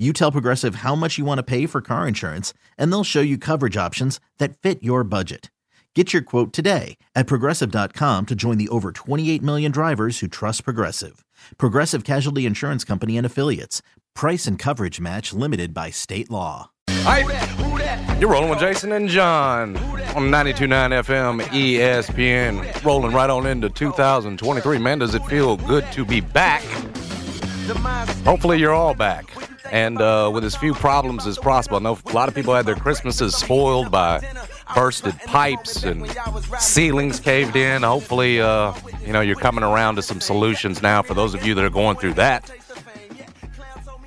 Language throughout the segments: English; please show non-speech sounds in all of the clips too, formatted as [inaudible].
You tell Progressive how much you want to pay for car insurance, and they'll show you coverage options that fit your budget. Get your quote today at progressive.com to join the over 28 million drivers who trust Progressive. Progressive Casualty Insurance Company and Affiliates. Price and coverage match limited by state law. You're rolling with Jason and John on 92.9 FM ESPN. Rolling right on into 2023. Man, does it feel good to be back? Hopefully, you're all back. And uh, with as few problems as possible. I know a lot of people had their Christmases spoiled by bursted pipes and ceilings caved in. Hopefully, uh, you know, you're coming around to some solutions now for those of you that are going through that.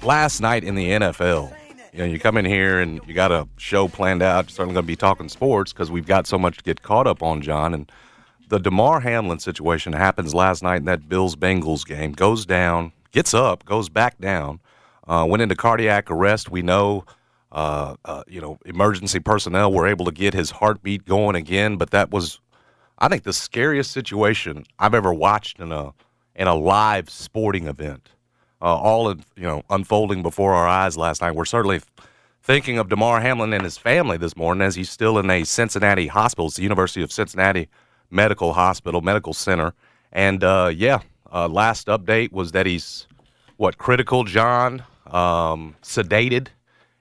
Last night in the NFL, you know, you come in here and you got a show planned out. You're certainly going to be talking sports because we've got so much to get caught up on, John. And the Damar Hamlin situation happens last night in that Bills Bengals game. Goes down, gets up, goes back down, uh, went into cardiac arrest. We know, uh, uh, you know, emergency personnel were able to get his heartbeat going again, but that was, I think, the scariest situation I've ever watched in a in a live sporting event uh, all of, you know unfolding before our eyes last night. We're certainly thinking of Damar Hamlin and his family this morning as he's still in a Cincinnati hospital. It's the University of Cincinnati Medical Hospital Medical Center, and uh, yeah, uh, last update was that he's what critical, John, um, sedated,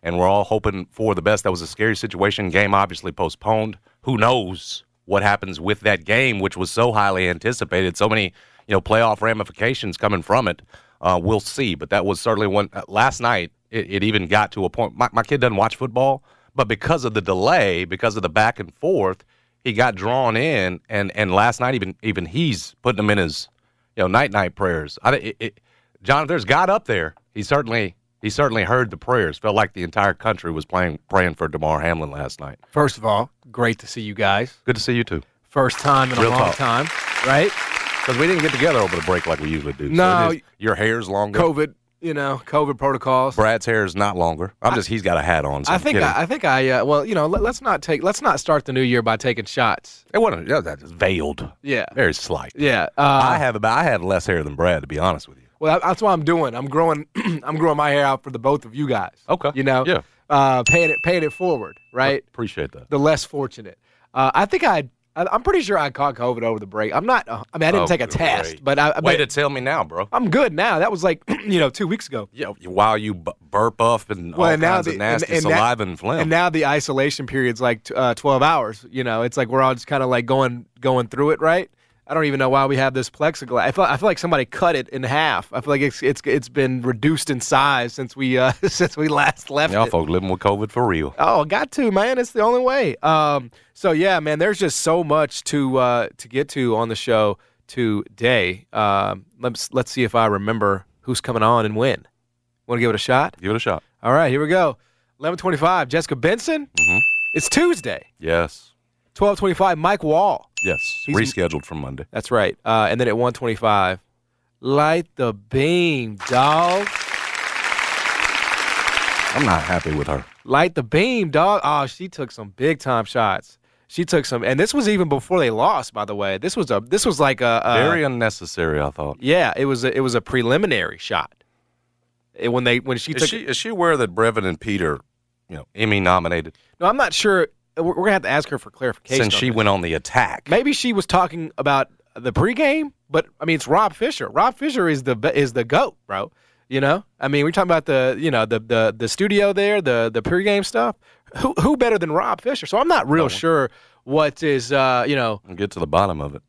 and we're all hoping for the best. That was a scary situation. Game obviously postponed. Who knows what happens with that game, which was so highly anticipated. So many you know playoff ramifications coming from it. Uh, we'll see, but that was certainly one. Uh, last night, it, it, even got to a point. My, my kid doesn't watch football, but because of the delay, because of the back and forth, he got drawn in, and and last night even even he's putting them in his you know night night prayers. I, it, it, There's God up there, he certainly he certainly heard the prayers. Felt like the entire country was playing praying for Damar Hamlin last night. First of all, great to see you guys. Good to see you too. First time in Real a long talk. time, right? Because we didn't get together over the break like we usually do. So No. your hair's longer. COVID, you know, COVID protocols. Brad's hair is not longer. I'm just he's got a hat on. So I think. I, I think I uh, well, you know, let, us not take let's not start the new year by taking shots. it wasn't. Yeah, that's veiled. Yeah, Very slight. yeah. Uh, I have about. I have less hair than Brad, to be honest with you. Well, that's what I'm doing. I'm growing. [clears throat] I'm growing my hair out for the both of you guys. Okay. You know. Yeah. Uh, paying it, paying it forward, right? Appreciate that. The less fortunate. Uh, I think I. I- I'm pretty sure I caught COVID over the break. I'm not. uh, I mean, I didn't Oh, take a test, but I. Way But to tell me now, bro. I'm good now. That was like [clears throat] you know two weeks ago. Yeah, while you burp up and all and now kinds the- of nasty and- and saliva and phlegm. And now the isolation period's like t- uh, 12 hours. You know, it's like we're all just kind of like going going through it, right? I don't even know why we have this plexiglass. I feel, I feel like somebody cut it in half. I feel like it's it's it's been reduced in size since we uh, [laughs] since we last left Y'all it. folk living with COVID for real. Oh, got to man. It's the only way. Um, so yeah, man. There's just so much to uh, to get to on the show today. Um, let's let's see if I remember who's coming on and when. Want to give it a shot? Give it a shot. All right, here we go. 11:25. Jessica Benson. Mhm. It's Tuesday. Yes. 12:25. Mike Wall. Yes. He's- Rescheduled from Monday. That's right. Uh, and then at 1:25, light the beam, dog. I'm not happy with her. Light the beam, dog. Oh, she took some big time shots. She took some, and this was even before they lost. By the way, this was a this was like a, a Very unnecessary, I thought. yeah. It was a, it was a preliminary shot. It- when they when she Is took she is she aware that Brevin and Peter, you know, Emmy nominated no, I'm not sure. We're, gonna have to ask her for clarification. since she this. went on the attack? Maybe she was talking about the pregame, but I mean, it's Rob Fisher. Rob Fisher is the is the goat, bro. You know, I mean, we're talking about the you know the the the studio there, the the pregame stuff. Who who better than Rob Fisher? So I'm not real sure what is uh you know We'll get to the bottom of it.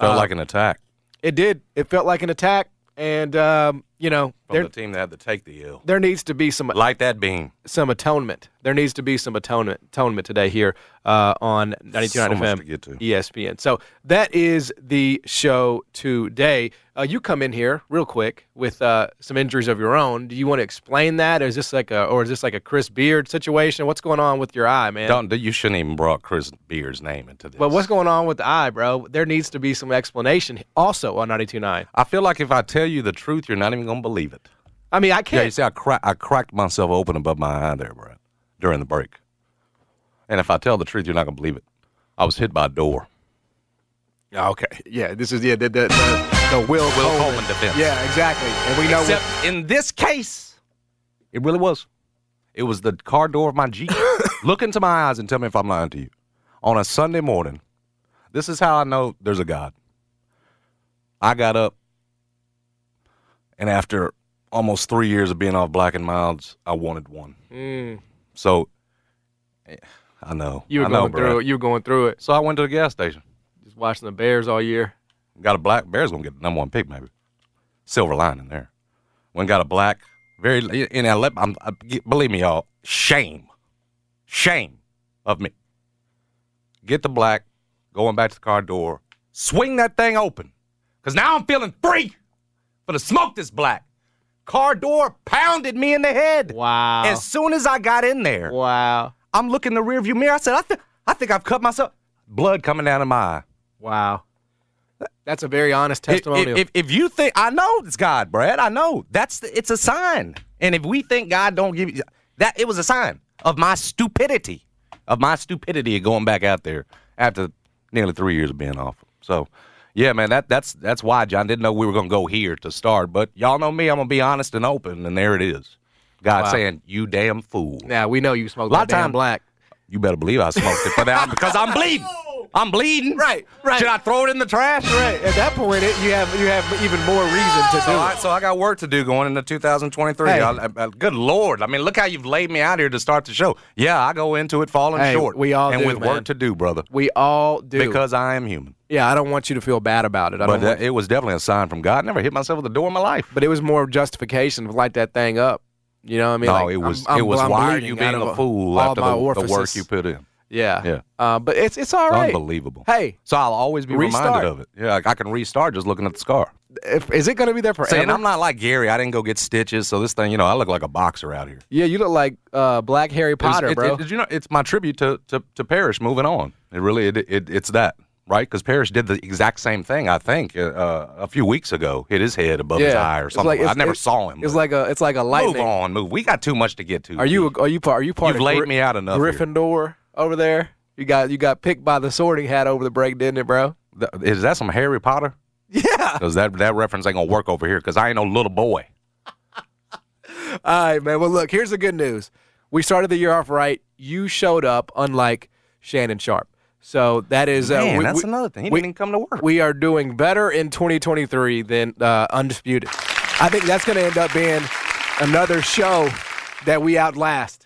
Felt Uh, like an attack. it did it felt like an attack and um you know, From there the team that had to take the ill. there needs to be some Light that beam. some atonement. There needs to be some atonement atonement today here uh, on 92.9 So FM to get to. ESPN. So that is the show today. Uh, you come in here real quick with uh, some injuries of your own. Do you want to explain that? Or is this like a or is this like a Chris Beard situation? What's going on with your eye, man? Don't you shouldn't even brought Chris Beard's name into this. but what's going on with the eye, bro? There needs to be some explanation also on 92.9. I feel like if I tell you the truth, you're not even gonna believe it. I mean, I can't. Yeah, you see, I, cra- I cracked myself open above my eye there, Brad, during the break. And if I tell the truth, you're not gonna believe it. I was hit by a door. Ah, okay. Yeah, this is yeah the the, the, the Will, Will Coleman defense. Yeah, exactly. And we know Except in this case, it really was. It was the car door of my Jeep. [laughs] Look into my eyes and tell me if I'm lying to you. On a Sunday morning, this is how I know there's a God. I got up, and after almost three years of being off black and milds, I wanted one. Mm, So, eh, I know. you were I know, going through Brad. it. You were going through it. So I went to the gas station. Just watching the Bears all year. Got a black bear's gonna get the number one pick, maybe. Silver lining there. When got a black, very in LA. I'm, I, believe me, y'all. Shame, shame of me. Get the black, going back to the car door, swing that thing open, cause now I'm feeling free for the smoke this black. Car door pounded me in the head. Wow. As soon as I got in there, wow. I'm looking in the rearview mirror. I said, I, th- I think I've cut myself. Blood coming down in my eye. Wow. That's a very honest If, if, if you think I know it's God, Brad, I know that's the, it's a sign. And if we think God don't give you that, it was a sign of my stupidity, of my stupidity of going back out there after nearly three years of being off. So, yeah, man, that that's that's why John didn't know we were gonna go here to start. But y'all know me, I'm gonna be honest and open, and there it is. God Wow. saying, "You damn fool." Yeah, we know you smoked Lot that of damn time- black. You better believe I smoked it for that because I'm bleeding. [laughs] I'm bleeding. Right, right. Should I throw it in the trash? Right. At that point, it, you have you have even more reason to do So I, so I got work to do going into 2023. Hey. I- I- good Lord. I mean, look how you've laid me out here to start the show. Yeah, I go into it falling Hey, short. we all And do, with man. work to do, brother. We all do. Because I am human. yeah, I don't want you to feel bad about it. I But don't. that, it was definitely a sign from God. I never hit myself with a door in my life. but it was more justification to light that thing up. You know what I mean? no, Like, it was I'm- it I'm- was I'm why are you being a fool after the, the work you put in? Yeah. Yeah. Uh, but it's it's all It's right. unbelievable. Hey, So I'll always be Restart. reminded of it. Yeah, I, I can restart just looking at the scar. if, is it going to be there forever? Saying I'm not like Gary. I didn't go get stitches. So this thing, you know, I look like a boxer out here. yeah, you look like uh, Black Harry Potter, it- bro. it- did you know it's my tribute to to, to Parrish moving on. It really it, it it's that right because Parrish did the exact same thing. I think uh, a few weeks ago, hit his head above his eye or something. like- I never saw him. it's like a it's like a lightning. move on, move. We got too much to get to. Are you are you part are you part You've of laid Gry- me out enough here. Over there? You got you got picked by the sorting hat over the break, didn't it, bro? Th- Is that some Harry Potter? Yeah. Because that that reference ain't gonna work over here. Because I ain't no little boy. [laughs] All right, man. Well, look, here's the good news. We started the year off right. You showed up, unlike Shannon Sharpe. So that is uh, Man, we, that's we- another thing. He we- didn't even come to work. we are doing better in 2023 than uh, undisputed. I think that's going to end up being another show that we outlast.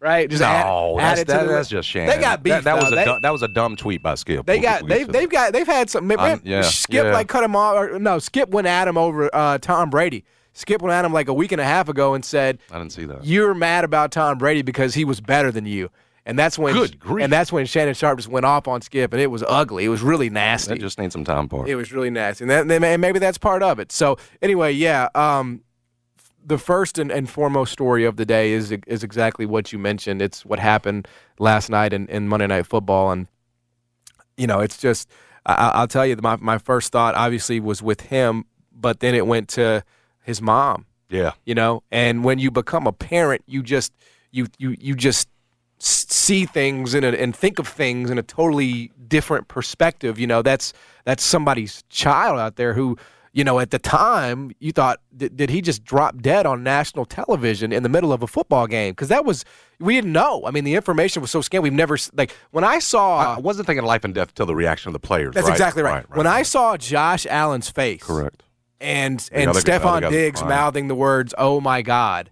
Right? Just add- no, add that's, it to that, that's just Shannon. They got beef. That, that was a They- dumb, that was a dumb tweet by Skip. They got they've they've got they've had some. I'm- yeah, Skip yeah. like cut him off. Or, no, Skip went at him over uh, Tom Brady. Skip went at him like a week and a half ago and said, I didn't see that. "You're mad about Tom Brady because he was better than you." And that's when Good grief. and that's when Shannon Sharpe just went off on Skip, and it was ugly. It was really nasty. That just needs some time for It was really nasty, and, that, and maybe that's part of it. So anyway, yeah. Um, the first and, and foremost story of the day is is exactly what you mentioned. It's what happened last night in, in Monday Night Football, and you know, it's just I, I'll tell you, my my first thought obviously was with him, but then it went to his mom. Yeah. You know, and when you become a parent, you just you you you just see things in a, and think of things in a totally different perspective. You know, that's that's somebody's child out there who, you know, at the time you thought, did, did he just drop dead on national television in the middle of a football game? Because that was we didn't know. I mean, the information was so scant. We've never like when I saw. I wasn't thinking life and death till the reaction of the players. that's right? exactly right. When I saw Josh Allen's face, correct. and The and Stefon Diggs crying. Mm-hmm. mouthing the words "Oh my God,"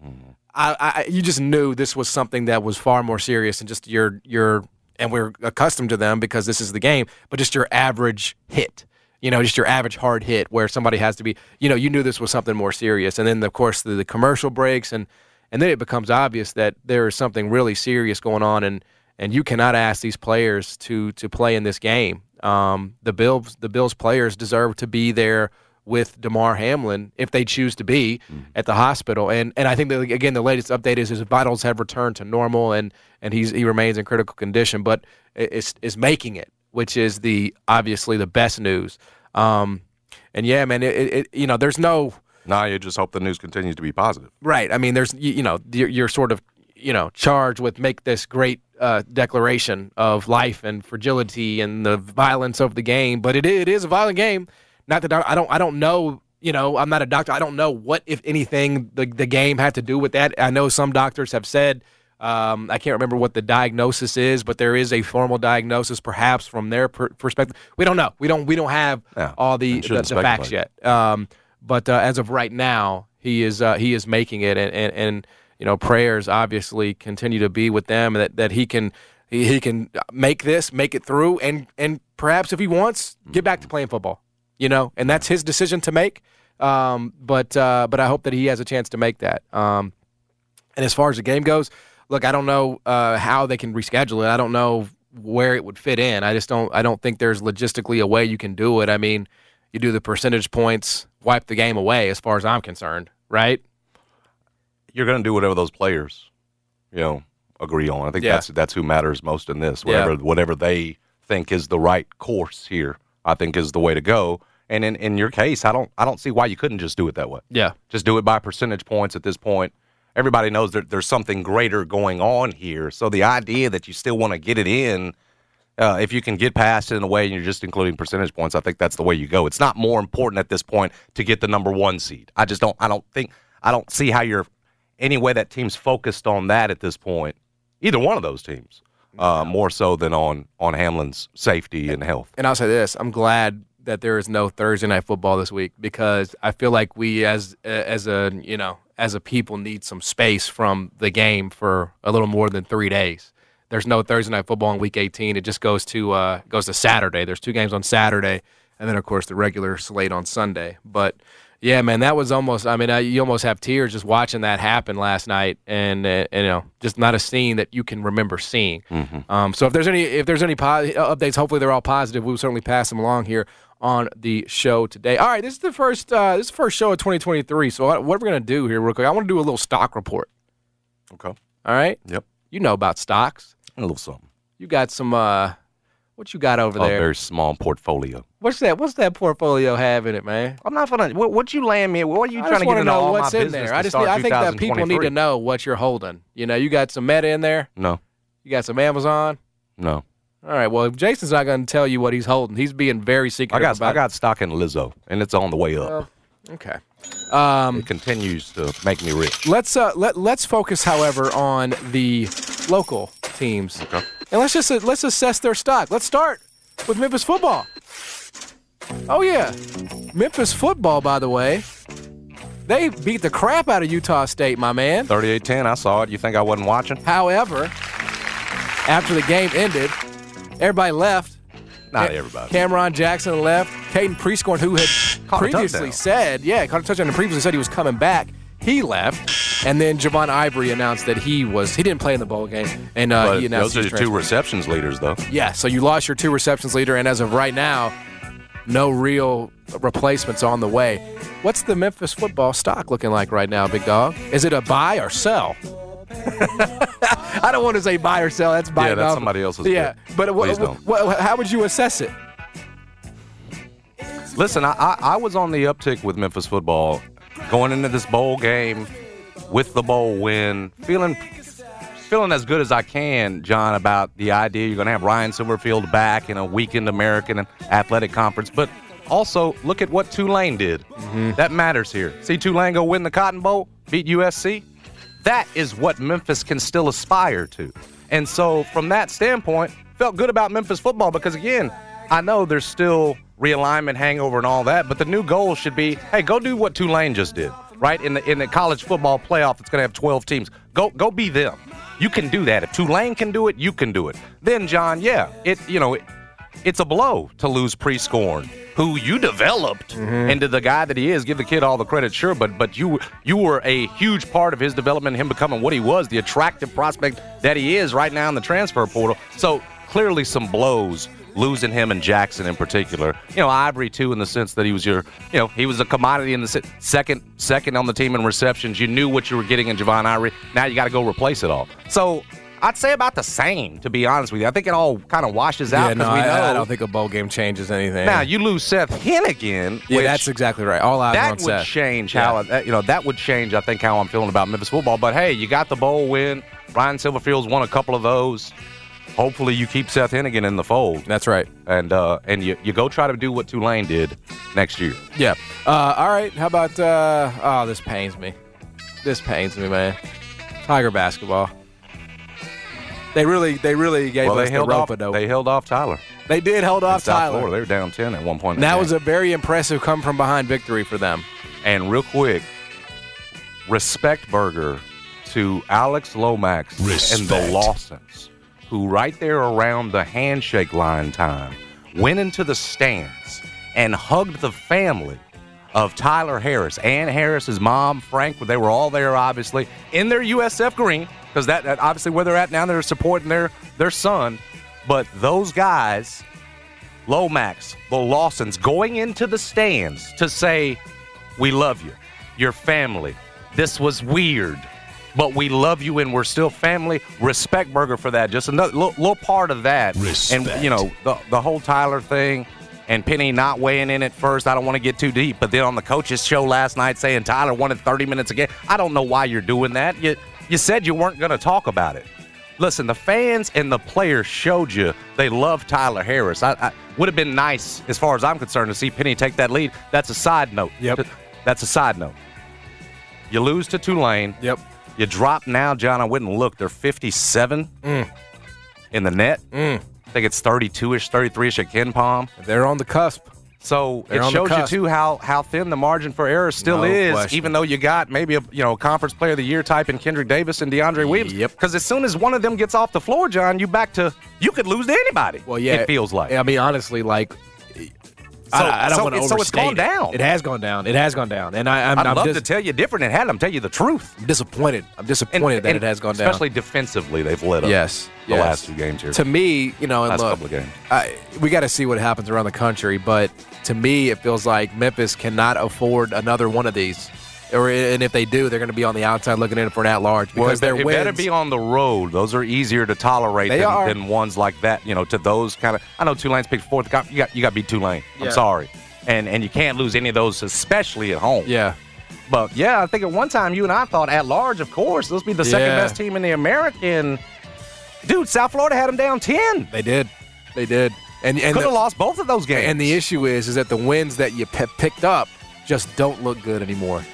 I, I you just knew this was something that was far more serious than just your your and we're accustomed to them because this is the game, but just your average hit. You know, just your average hard hit where somebody has to be. You know, you knew this was something more serious, and then of course the, the commercial breaks, and and then it becomes obvious that there is something really serious going on, and and you cannot ask these players to to play in this game. Um, the Bills the Bills players deserve to be there with Damar Hamlin if they choose to be mm. at the hospital. And and I think that again the latest update is his vitals have returned to normal and and he's he remains in critical condition, but is is making it, which is the obviously the best news. Um, and yeah, man, it, it you know there's no. No, you just hope the news continues to be positive. Right. I mean, there's you, you know you're, you're, sort of you know charged with make this great uh, declaration of life and fragility and the violence of the game, but it it is a violent game not that I don't I don't know you know I'm not a doctor I don't know what if anything the the game had to do with that I know some doctors have said um, I can't remember what the diagnosis is but there is a formal diagnosis perhaps from their per- perspective. We don't know. We don't we don't have yeah, all the the, the facts yet. Um, but uh, as of right now he is uh, he is making it and, and, and you know prayers obviously continue to be with them that that he can he, he can make this make it through and and perhaps if he wants get back to playing football you know, and that's his decision to make. Um, but uh, but I hope that he has a chance to make that. Um, and as far as the game goes, look, I don't know uh, how they can reschedule it. I don't know where it would fit in. I just don't. I don't think there's logistically a way you can do it. I mean, you do the percentage points, wipe the game away. As far as I'm concerned, right? You're going to do whatever those players, you know, agree on. I think yeah. that's that's who matters most in this. Whatever yeah. whatever they think is the right course here. I think is the way to go. And in, in your case, I don't I don't see why you couldn't just do it that way. Yeah. Just do it by percentage points at this point. Everybody knows that there's something greater going on here. So the idea that you still want to get it in, uh, if you can get past it in a way and you're just including percentage points, I think that's the way you go. It's not more important at this point to get the number one seed. I just don't I don't think I don't see how you're any way that team's focused on that at this point. Either one of those teams uh, more so than on on Hamlin's safety and health. And I'll say this: I'm glad that there is no Thursday night football this week because I feel like we as as a you know as a people need some space from the game for a little more than three days. There's no Thursday night football in Week 18. It just goes to uh, goes to Saturday. There's two games on Saturday, and then of course the regular slate on Sunday. But yeah, man, that was almost. I mean, I, you almost have tears just watching that happen last night, and, uh, and you know, just not a scene that you can remember seeing. Mm-hmm. Um, so if there's any if there's any po- updates, hopefully they're all positive. We'll certainly pass them along here on the show today. All right, this is the first uh, this is the first show of 2023. So what we're gonna do here, real quick, I want to do a little stock report. Okay. All right. Yep. You know about stocks. A little something. You got some. Uh, what you got over oh, there? A very small portfolio. What's that? What's that portfolio have in it, man? I'm not gonna. What, what you land me? What are you I trying to get into know all what's my in there. I just. Need, I think that people need to know what you're holding. You know, you got some Meta in there. No. You got some Amazon. No. All right. Well, Jason's not going to tell you what he's holding. He's being very secretive. I got. About I got stock in Lizzo, and it's on the way up. okay. Um, it continues to make me rich. Let's uh, let let's focus, however, on the local teams, okay. and let's just uh, let's assess their stock. Let's start with Memphis football. Oh, yeah. Memphis football, by the way, they beat the crap out of Utah State, my man. 38 10. I saw it. You think I wasn't watching? However, after the game ended, everybody left. Not everybody. Cameron Jackson left. Caden Prieskorn, who had previously said, yeah, caught a touchdown and previously said he was coming back. He left, and then Javon Ivory announced that he was he didn't play in the bowl game, and uh, but he announced those are your two receptions leaders, though. Yeah, so you lost your two receptions leader, and as of right now, no real replacements on the way. What's the Memphis football stock looking like right now, big dog? Is it a buy or sell? I don't want to say buy or sell. That's buy. Yeah, that's somebody else's. Yeah, but how would you assess it? Listen, I, I, I was on the uptick with Memphis football going into this bowl game with the bowl win, feeling feeling as good as I can, John, about the idea you're going to have Ryan Silverfield back in a weekend American Athletic Conference, but also look at what Tulane did. Mm-hmm. That matters here. See Tulane go win the Cotton Bowl, beat USC. That is what Memphis can still aspire to. And so, from that standpoint, felt good about Memphis football because, again, I know there's still realignment hangover and all that, but the new goal should be, hey, go do what Tulane just did, right? In the in the college football playoff, it's going to have 12 teams. Go go be them. You can do that. If Tulane can do it, you can do it. Then, John, yeah, it you know, it, it's a blow to lose Prieskorn, who you developed Mm-hmm. into the guy that he is. Give the kid all the credit, sure, but but you you were a huge part of his development, him becoming what he was, the attractive prospect that he is right now in the transfer portal. So clearly, some blows losing him and Jackson in particular. You know, Ivory too, in the sense that he was your, you know, he was a commodity in the se- second second on the team in receptions. You knew what you were getting in Javon Ivory. Now you got to go replace it all. So. I'd say about the same, to be honest with you. I think it all kind of washes out Yeah, because no, we I, know I don't think a bowl game changes anything. now you lose Seth Henigan. yeah, that's exactly right. All eyes that on would Seth. change how I- you know that would change. I think how I'm feeling about Memphis football. But hey, you got the bowl win. Ryan Silverfield's won a couple of those. Hopefully, you keep Seth Henigan in the fold, That's right. and uh, and you, you go try to do what Tulane did next year. Yeah. Uh, all right. How about? Uh, oh, this pains me. This pains me, man. Tiger basketball. They really, they really gave well, us they held the off. rope They held off Tyler. They did hold off South Tyler. Florida. They were down ten at one point. in And the that game. was a very impressive come from behind victory for them. And real quick, respect burger to Alex Lomax and the Lawsons, who right there around the handshake line time went into the stands and hugged the family of Tyler Harris and Harris's mom, Frank. They were all there, obviously, in their USF green, because that, that obviously where they're at now, they're supporting their their son. But those guys Lomax, the Lawsons, going into the stands to say, We love you, your family. This was weird, but we love you and we're still family. Respect Burger for that. Just another little, little part of that. Respect. And, you know, the, the whole Tyler thing and Penny not weighing in at first. I don't want to get too deep, but then on the coach's show last night saying Tyler wanted 30 minutes again. I don't know why you're doing that. You, you said you weren't going to talk about it. Listen, the fans and the players showed you they love Tyler Harris. I, I would have been nice, as far as I'm concerned, to see Penny take that lead. That's a side note. Yep. That's a side note. You lose to Tulane. Yep. You drop now, John. I wouldn't look. They're 57 mm. in the net. Mm. I think it's 32ish, 33ish at KenPom. They're on the cusp. So They're it shows you too how how thin the margin for error still No is, question. even though you got maybe a you know conference player of the year type in Kendrick Davis and DeAndre Williams. Yep. Because as soon as one of them gets off the floor, John, you back to you could lose to anybody. Well, yeah, it feels like. I mean, honestly, like. I, So- I don't so want to it's- so it's gone it. down. It has gone down. It has gone down, and I, I'm, I'd I'm love dis- to tell you different and had them tell you the truth. I'm disappointed. I'm And- disappointed that and it has gone down. Especially defensively, they've let up. Yes, the yes. last two games here. to me, you know, and Last look, couple of games. I, we got to see what happens around the country. But to me, it feels like Memphis cannot afford another one of these. Or and if they do, they're going to be on the outside looking in for an at-large because Well, it, their it wins. better be on the road. Those are easier to tolerate than, than ones like that. You know, to those kind of. I know Tulane's picked fourth. You got you got to beat Tulane. I'm sorry, and and you can't lose any of those, especially at home. yeah, But yeah, I think at one time you and I thought at large, of course, those be the second Yeah. best team in the American. Dude, South Florida had them down ten. they did, they did, and and Could have lost both of those games. and the issue is is that the wins that you p- picked up just don't look good anymore.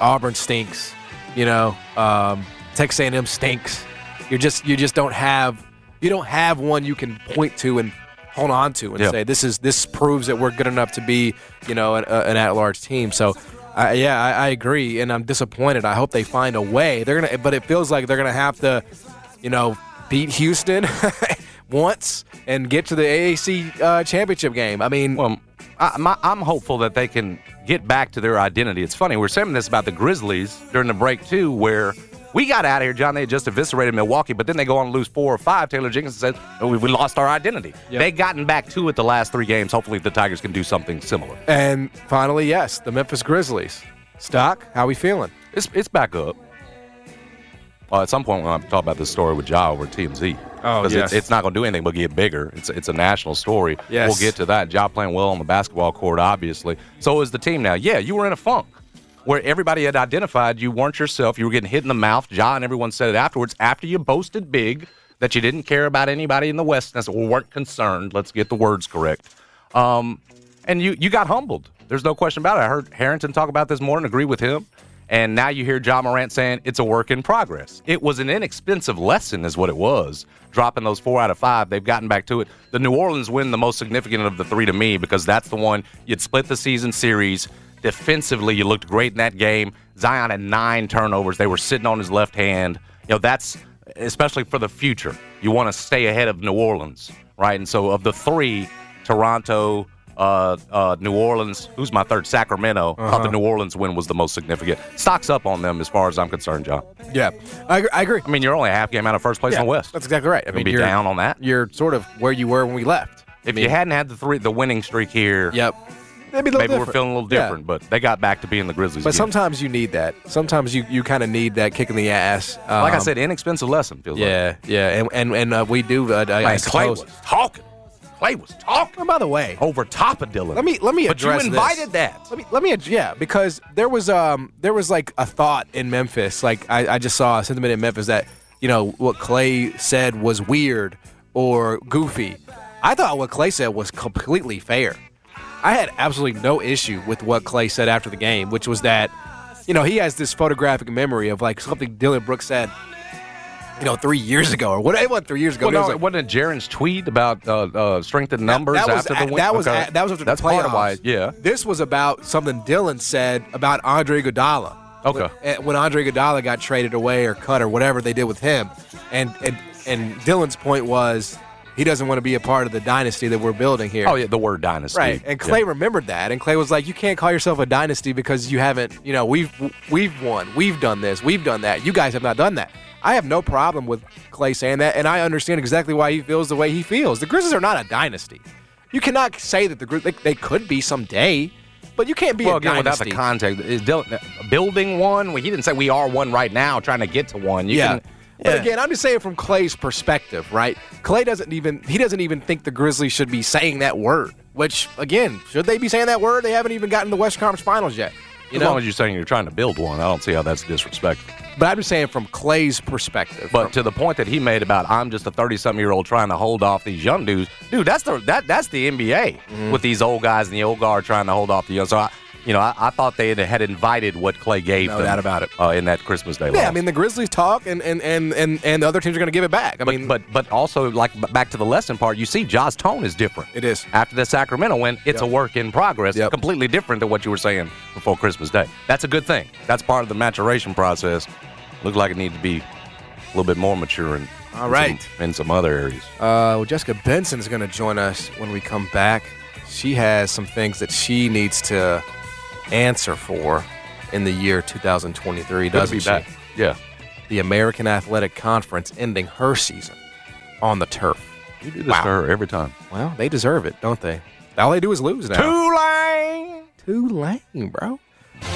Auburn stinks, you know. Um, Texas A&M stinks. You're just you just don't have you don't have one you can point to and hold on to and Yeah. say this is this proves that we're good enough to be you know an, an at-large team. So. I yeah, I, I agree, and I'm disappointed. I hope they find a way. They're gonna, but it feels like they're gonna have to, you know, beat Houston [laughs] once and get to the AAC uh, championship game. I mean, Well, I, my, I'm hopeful that they can get back to their identity. It's funny, we we're saying this about the Grizzlies during the break, too, where we got out of here, John. They had just eviscerated Milwaukee, but then they go on to lose four or five. Taylor Jenkins says, "Oh, we, we lost our identity. Yep. They've gotten back to it the last three games. Hopefully, the Tigers can do something similar. And finally, yes, the Memphis Grizzlies. Stock, how we feeling? It's, it's back up. Well, at some point, have to talk about this story with Ja over at TMZ. Oh, Because yes. it's, it's not going to do anything but get bigger. It's, it's a national story. Yes. We'll get to that. Ja playing well on the basketball court, obviously. So is the team now. Yeah, you were in a funk where everybody had identified you weren't yourself. You were getting hit in the mouth. Ja and everyone said it afterwards after you boasted big that you didn't care about anybody in the West and or weren't concerned. Let's get the words correct. Um, and you, you got humbled. There's no question about it. I heard Harrington talk about this morning, agree with him. And now you hear Ja Morant saying it's a work in progress. It was an inexpensive lesson, is what it was. Dropping those four out of five, they've gotten back to it. The New Orleans win, the most significant of the three to me, because that's the one you'd split the season series. Defensively, you looked great in that game. Zion had nine turnovers. They were sitting on his left hand. You know, that's especially for the future. You want to stay ahead of New Orleans right? And so of the three, Toronto, uh, uh, New Orleans, who's my third? Sacramento. I thought the New Orleans win was the most significant. Stocks up on them as far as I'm concerned, John. Yeah, I, agree- I agree. I mean, you're only a half game out of first place Yeah, in the West. That's exactly right. I mean, be you're down on that. You're sort of where you were when we left. If you hadn't had the three, the winning streak here, Yep. Maybe, maybe we're feeling a little Yeah. different. But they got back to being the Grizzlies. But again. sometimes you need that. Sometimes you, you kind of need that kick in the ass. Um, like I said, inexpensive lesson feels like. yeah, yeah, and and and uh, we do. Uh, I, I suppose. talking. Clay was talking Oh, by the way, over top of Dillon. let me let me address. But you invited this. that. Let me let me yeah because there was um there was like a thought in Memphis like I, I just saw a sentiment in Memphis that you know what Clay said was weird or goofy. I thought what Clay said was completely fair. I had absolutely no issue with what Clay said after the game, which was that you know he has this photographic memory of like something Dillon Brooks said. You know, three years ago, or what? It wasn't three years ago. Well, no, was like- wasn't it Jaren's tweet about uh, uh, strength in numbers that was after the a- win? That was Okay. that was after That's the playoffs. part of why. Yeah. This was about something Dillon said about Andre Iguodala. Okay. When, eh, when Andre Iguodala got traded away or cut or whatever they did with him, and and and Dillon's point was he doesn't want to be a part of the dynasty that we're building here. Oh yeah, the word dynasty. Right, and Clay Yeah. remembered that, and Clay was like, "You can't call yourself a dynasty because you haven't, you know, we've we've won, we've done this, we've done that. You guys have not done that." I have no problem with Clay saying that, and I understand exactly why he feels the way he feels. The Grizzlies are not a dynasty. You cannot say that the Grizz- they, they could be someday, but you can't be Well, a again, without the context, is Dillon, uh, building one? Well, he didn't say we are one right now, trying to get to one. You yeah. Can, But yeah. again, I'm just saying from Clay's perspective, right? Clay doesn't even he doesn't even think the Grizzlies should be saying that word. Which again, should they be saying that word? They haven't even gotten to the West Conference Finals yet. You as know, long as you're saying you're trying to build one, I don't see how that's disrespectful. but I'm just saying from Clay's perspective. But from- to the point that he made about I'm just a 30 something year old trying to hold off these young dudes, dude, that's the that that's the NBA Mm-hmm. with these old guys and the old guard trying to hold off the young. So I, you know, I, I thought they had, had invited what Clay gave them. No them doubt about it. uh, in that Christmas Day. yeah, I mean the Grizzlies talk, and and and and, and the other teams are going to give it back. I but, mean, but but also like back to the lesson part, you see, Ja's tone is different. It is. after the Sacramento win. It's Yep. a work in progress, Yep. completely different than what you were saying before Christmas Day. That's a good thing. That's part of the maturation process. Looks like it needs to be a little bit more mature in, All in some, in some other areas. Uh, well, Jessica Benson is going to join us when we come back. She has some things that she needs to answer for in the year 2023. Good Doesn't be she? back. Yeah, The American Athletic Conference ending her season on the turf. you do this Wow. to her every time. Well, they deserve it, don't they? All they do is lose now. Tulane. Tulane, bro.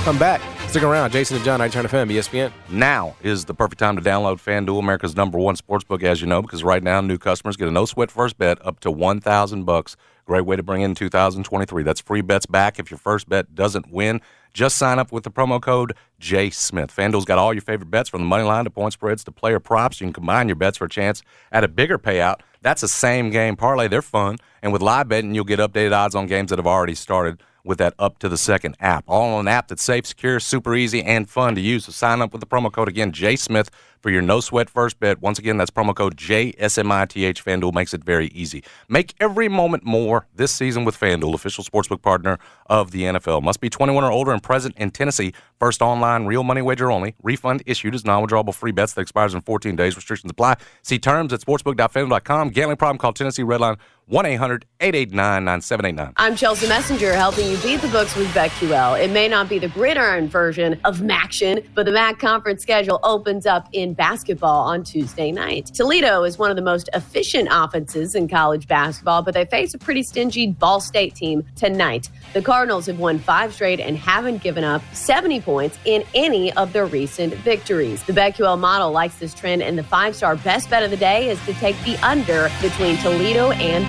Come back. Stick around. Jason and John, I turn to FM, ESPN. Now is the perfect time to download FanDuel, America's number one sportsbook, as you know, because right now new customers get a no sweat first bet up to one thousand bucks. Great way to bring in 2023. That's free bets back if your first bet doesn't win. Just sign up with the promo code J Smith. FanDuel's got all your favorite bets from the money line to point spreads to player props. You can combine your bets for a chance at a bigger payout. That's a same game parlay. They're fun, and with live betting, you'll get updated odds on games that have already started with that up to the second app. All on an app that's safe, secure, super easy, and fun to use. So sign up with the promo code again, J Smith, for your no sweat first bet. Once again, that's promo code JSMITH. FanDuel makes it very easy. Make every moment more this season with FanDuel, official sportsbook partner of the NFL. Must be 21 or older and present in Tennessee. First online, real money wager only. Refund issued as non withdrawable free bets that expires in 14 days. Restrictions apply. See terms at sportsbook.fanduel.com. Gambling problem, call Tennessee Redline 1 800 889 9789. I'm Chelsea Messenger, helping you beat the books with BetQL. It may not be the gridiron version of MACtion, but the MAC conference schedule opens up in basketball on Tuesday night. Toledo is one of the most efficient offenses in college basketball, but they face a pretty stingy Ball State team tonight. The Cardinals have won five straight and haven't given up 70 points in any of their recent victories. The BetQL model likes this trend, and the five star best bet of the day is to take the under between Toledo and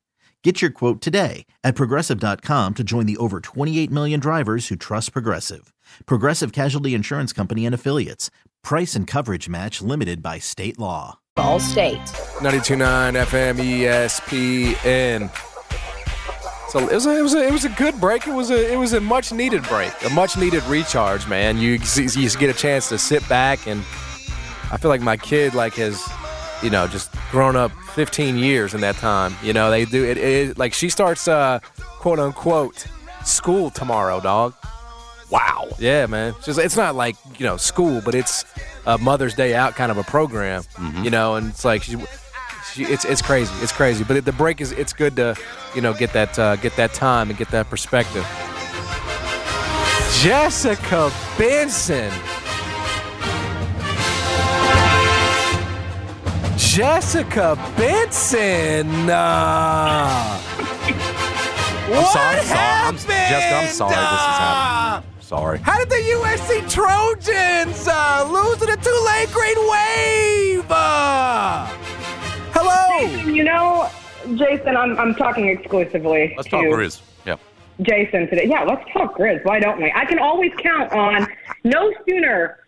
Get your quote today at progressive.com to join the over 28 million drivers who trust Progressive. Progressive Casualty Insurance Company and Affiliates. Price and coverage match limited by state law. Ball State. 92.9 FM ESPN. So it was, a, it was a it was a good break. It was a it was a much needed break, a much needed recharge, man. You you get a chance to sit back and I feel like my kid like has you know just grown up 15 years in that time. You know they do it, it like she starts uh, quote unquote school tomorrow, dog. Wow. Yeah, man. It's, just, it's not like you know school, but it's a Mother's Day out kind of a program. Mm-hmm. You know, and it's like she, she, it's it's crazy. It's crazy. But the break is it's good to you know get that uh, get that time and get that perspective. Jessica Benson. Jessica Benson. Uh, I'm what sorry. I'm sorry. I'm. Jessica, I'm sorry this is Uh, happening. Sorry. how did the USC Trojans uh, lose to the Tulane Green Wave? Uh, hello. You know, Jason, I'm, I'm talking exclusively Let's to talk Grizz. Yeah. Jason today. Yeah, let's talk Grizz. Why don't we? I can always count on no sooner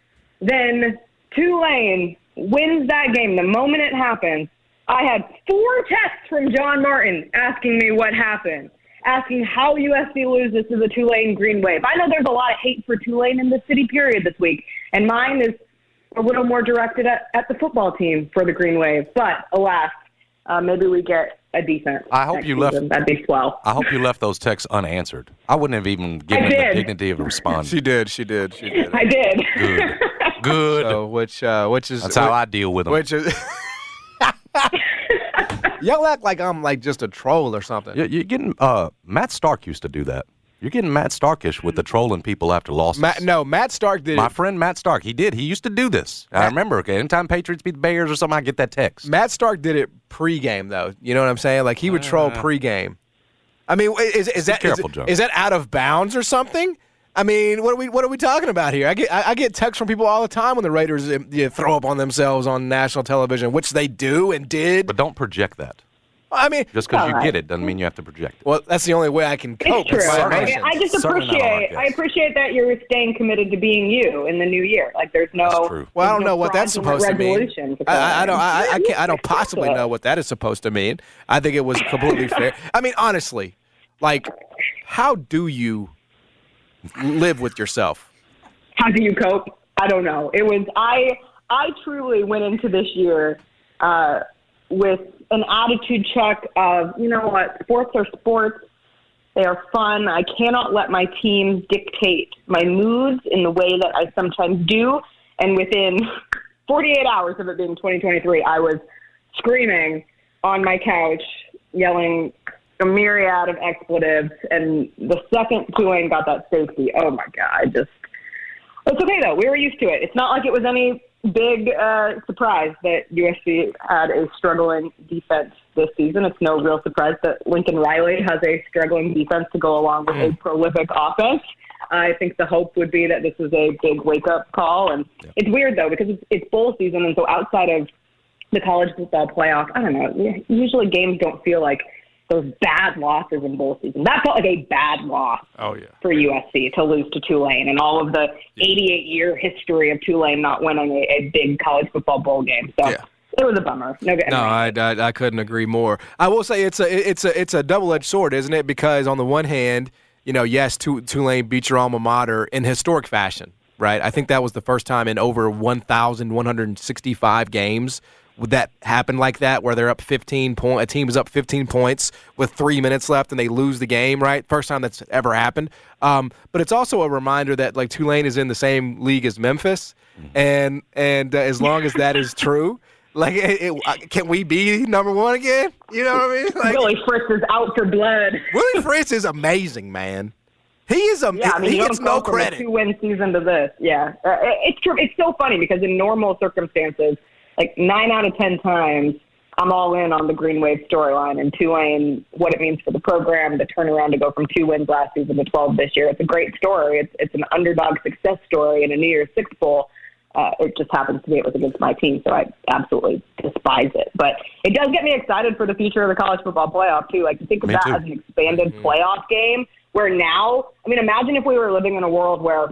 than Tulane wins that game. The moment it happens, I had four texts from John Martin asking me what happened, asking how USC loses to the Tulane Green Wave. I know there's a lot of hate for Tulane in the city period this week, and mine is a little more directed at, at the football team for the Green Wave. But alas, uh, maybe we get a defense. I hope you left- season. That'd be swell. I hope you left those texts unanswered. I wouldn't have even given the dignity of responding. [laughs] She did. She did. She did. I did. Good. [laughs] Good. So, which uh, which is That's how I deal with them. which is. [laughs] Y'all act like I'm like just a troll or something. You're, you're getting uh, Matt Stark used to do that. You're getting Matt Starkish with the trolling people after losses. Matt, no, Matt Stark did My it. friend Matt Stark, he did. He used to do this. I remember. Okay, anytime Patriots beat the Bears or something, I get that text. Matt Stark did it pregame though. You know what I'm saying? Like he would troll pregame. I mean, is, is that is, careful, it- Joe. is that out of bounds or something? I mean, what are we what are we talking about here? I get I, I get texts from people all the time when the Raiders um, you know, throw up on themselves on national television, which they do and did. But don't project that. I mean, Just because you right. get it doesn't mean you have to project it. well, that's the only way I can cope. It's true. with. I. I just Certainly not on our appreciate. I appreciate that you're staying committed to being you in the new year. Like there's no. That's true. Well, I don't no know what that's supposed to mean. resolutions I, I, I don't. I, I can't. I don't [laughs] possibly know what that is supposed to mean. I think it was completely fair. I mean, honestly, like, how do you live with yourself? How do you cope? I don't know. It was I. I truly went into this year uh, with an attitude check of you know what, sports are sports. They are fun. I cannot let my team dictate my moods in the way that I sometimes do. And within [laughs] 48 hours of it being 2023, I was screaming on my couch, yelling a myriad of expletives. And the second Tulane got that safety, oh my God, I just. It's okay though. We were used to it. It's not like it was any big uh, surprise that USC had a struggling defense this season. It's no real surprise that Lincoln Riley has a struggling defense to go along with a prolific offense. I think the hope would be that this is a big wake up call. And it's weird though because it's, it's bowl season, and so outside of the college football playoff, I don't know. Usually games don't feel like those bad losses in bowl season. That felt like a bad loss Oh yeah. for USC to lose to Tulane and all of the 88 year history of Tulane not winning a, a big college football bowl game. So Yeah. it was a bummer. No. No, I, I, I couldn't agree more. I will say it's a it's a it's a double edged sword, isn't it? Because on the one hand, you know, yes, Tulane beat your alma mater in historic fashion, right? I think that was the first time in over 1,165 games would that happen like that where they're up 15 point a team is up 15 points with three minutes left and they lose the game right first time that's ever happened um, but it's also a reminder that like tulane is in the same league as memphis mm-hmm. and and uh, as long as that is [laughs] true like, it, it, uh, can we be number one again? You know what I mean? Like, Willie Fritz is out for blood. [laughs] Willie Fritz is amazing, man. He is a yeah, I mean, he gets no credit. Two win season to this, yeah. Uh, it's true. It's so funny because in normal circumstances, like nine out of ten times, I'm all in on the Green Wave storyline and Tulane, what it means for the program, the turnaround to go from two wins last season to 12 this year. It's a great story. It's it's an underdog success story in a New Year's Six bowl. Uh, it just happens to be it was against my team, so I absolutely despise it. But it does get me excited for the future of the college football playoff too. Like to think of me that too. as an expanded mm-hmm. playoff game, where now, I mean, imagine if we were living in a world where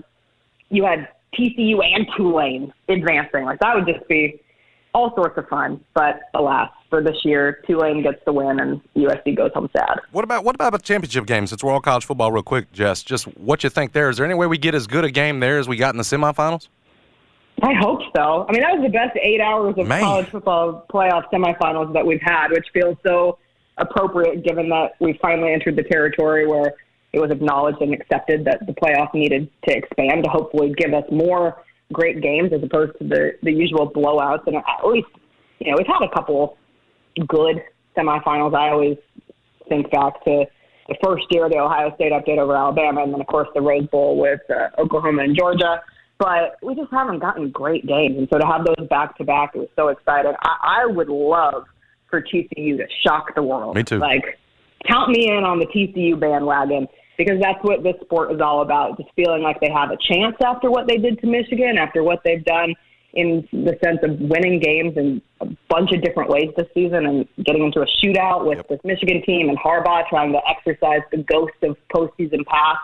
you had TCU and Tulane advancing. Like that would just be all sorts of fun. But alas, for this year, Tulane gets the win and USC goes home sad. What about what about the championship games? Since we're all college football, real quick, Jess, just what you think there? Is there any way we get as good a game there as we got in the semifinals? I hope so. I mean, that was the best eight hours of Man. college football playoff semifinals that we've had, which feels so appropriate given that we finally entered the territory where it was acknowledged and accepted that the playoff needed to expand to hopefully give us more great games as opposed to the, the usual blowouts. And at least, you know, we've had a couple good semifinals. I always think back to the first year the Ohio State update over Alabama, and then, of course, the Rose Bowl with uh, Oklahoma and Georgia but we just haven't gotten great games. And so to have those back to back, it was so exciting. I, I would love for TCU to shock the world. Me too. Like, count me in on the TCU bandwagon because that's what this sport is all about. Just feeling like they have a chance after what they did to Michigan, after what they've done in the sense of winning games in a bunch of different ways this season and getting into a shootout with yep. this Michigan team and Harbaugh trying to exercise the ghost of postseason past.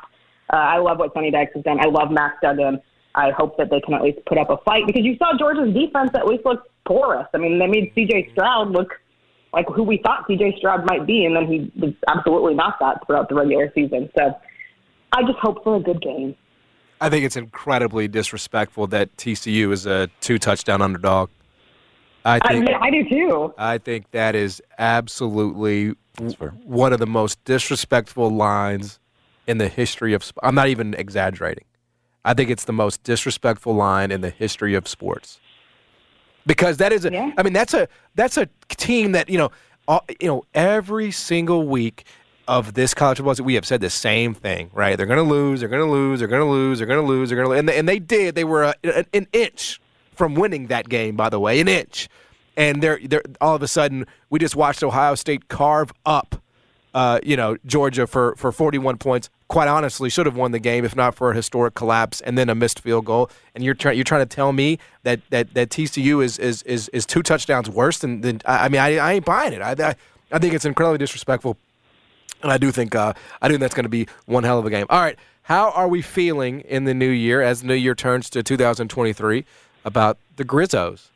Uh, I love what Sonny Dykes has done. I love Max Duggan. I hope that they can at least put up a fight because you saw Georgia's defense at least look porous. I mean, they made C.J. Stroud look like who we thought C.J. Stroud might be, and then he was absolutely not that throughout the regular season. So I just hope for a good game. I think it's incredibly disrespectful that TCU is a two touchdown underdog. I think I, I do too. I think that is absolutely one of the most disrespectful lines in the history of. I'm not even exaggerating. I think it's the most disrespectful line in the history of sports. Because that is a, yeah. I mean, that's a that's a team that you know, all, you know, every single week of this college football, season, we have said the same thing, right? They're going to lose, they're going to lose, they're going to lose, they're going to lose, they're going to, and, they, and they did. They were a, an inch from winning that game, by the way, an inch. And they're, they're all of a sudden, we just watched Ohio State carve up uh, you know, Georgia for, for 41 points. Quite honestly, should have won the game if not for a historic collapse and then a missed field goal. And you're trying you're trying to tell me that that, that TCU is, is is is two touchdowns worse than than I mean I, I ain't buying it. I, I, I think it's incredibly disrespectful, and I do think uh, I do think that's going to be one hell of a game. All right, how are we feeling in the new year as the new year turns to 2023 about the Grizzos?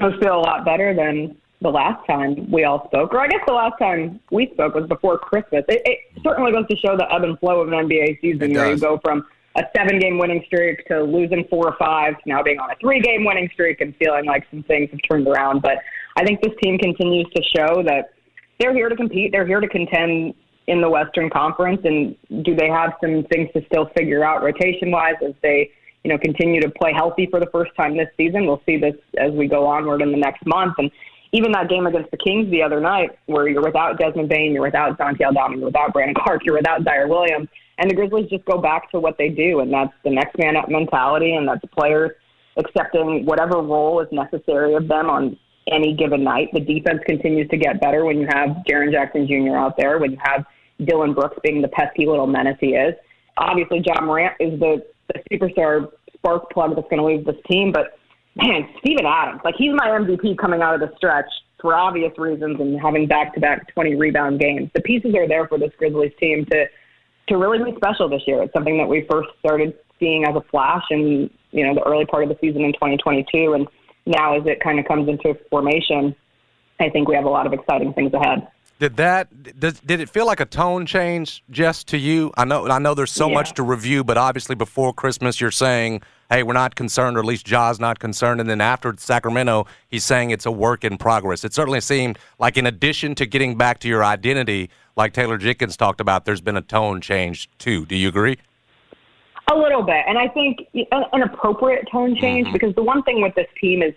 I feel a lot better than the last time we all spoke, or I guess the last time we spoke was before Christmas. It, it certainly goes to show the ebb and flow of an NBA season, where you go from a seven-game winning streak to losing four or five, to now being on a three-game winning streak and feeling like some things have turned around. But I think this team continues to show that they're here to compete. They're here to contend in the Western Conference, and do they have some things to still figure out rotation-wise as they? you know, continue to play healthy for the first time this season. We'll see this as we go onward in the next month. And even that game against the Kings the other night, where you're without Desmond Bane, you're without Dante Aldama, you're without Brandon Clarke, you're without Ziaire Williams, and the Grizzlies just go back to what they do, and that's the next man up mentality, and that's players accepting whatever role is necessary of them on any given night. The defense continues to get better when you have Jaren Jackson Jr. out there, when you have Dillon Brooks being the pesky little menace he is. Obviously, Ja Morant is the, the superstar spark plug that's going to leave this team, but man, Steven Adams, like he's my MVP coming out of the stretch for obvious reasons and having back to back 20 rebound games. The pieces are there for this Grizzlies team to to really be special this year. It's something that we first started seeing as a flash in you know the early part of the season in 2022, and now as it kind of comes into formation, I think we have a lot of exciting things ahead. Did that did, did it feel like a tone change just to you? I know I know there's so yeah. much to review, but obviously before Christmas you're saying hey, we're not concerned, or at least Ja's not concerned. And then after Sacramento, he's saying it's a work in progress. It certainly seemed like, in addition to getting back to your identity, like Taylor Jenkins talked about, there's been a tone change too. Do you agree? A little bit, and I think an appropriate tone change mm-hmm. because the one thing with this team is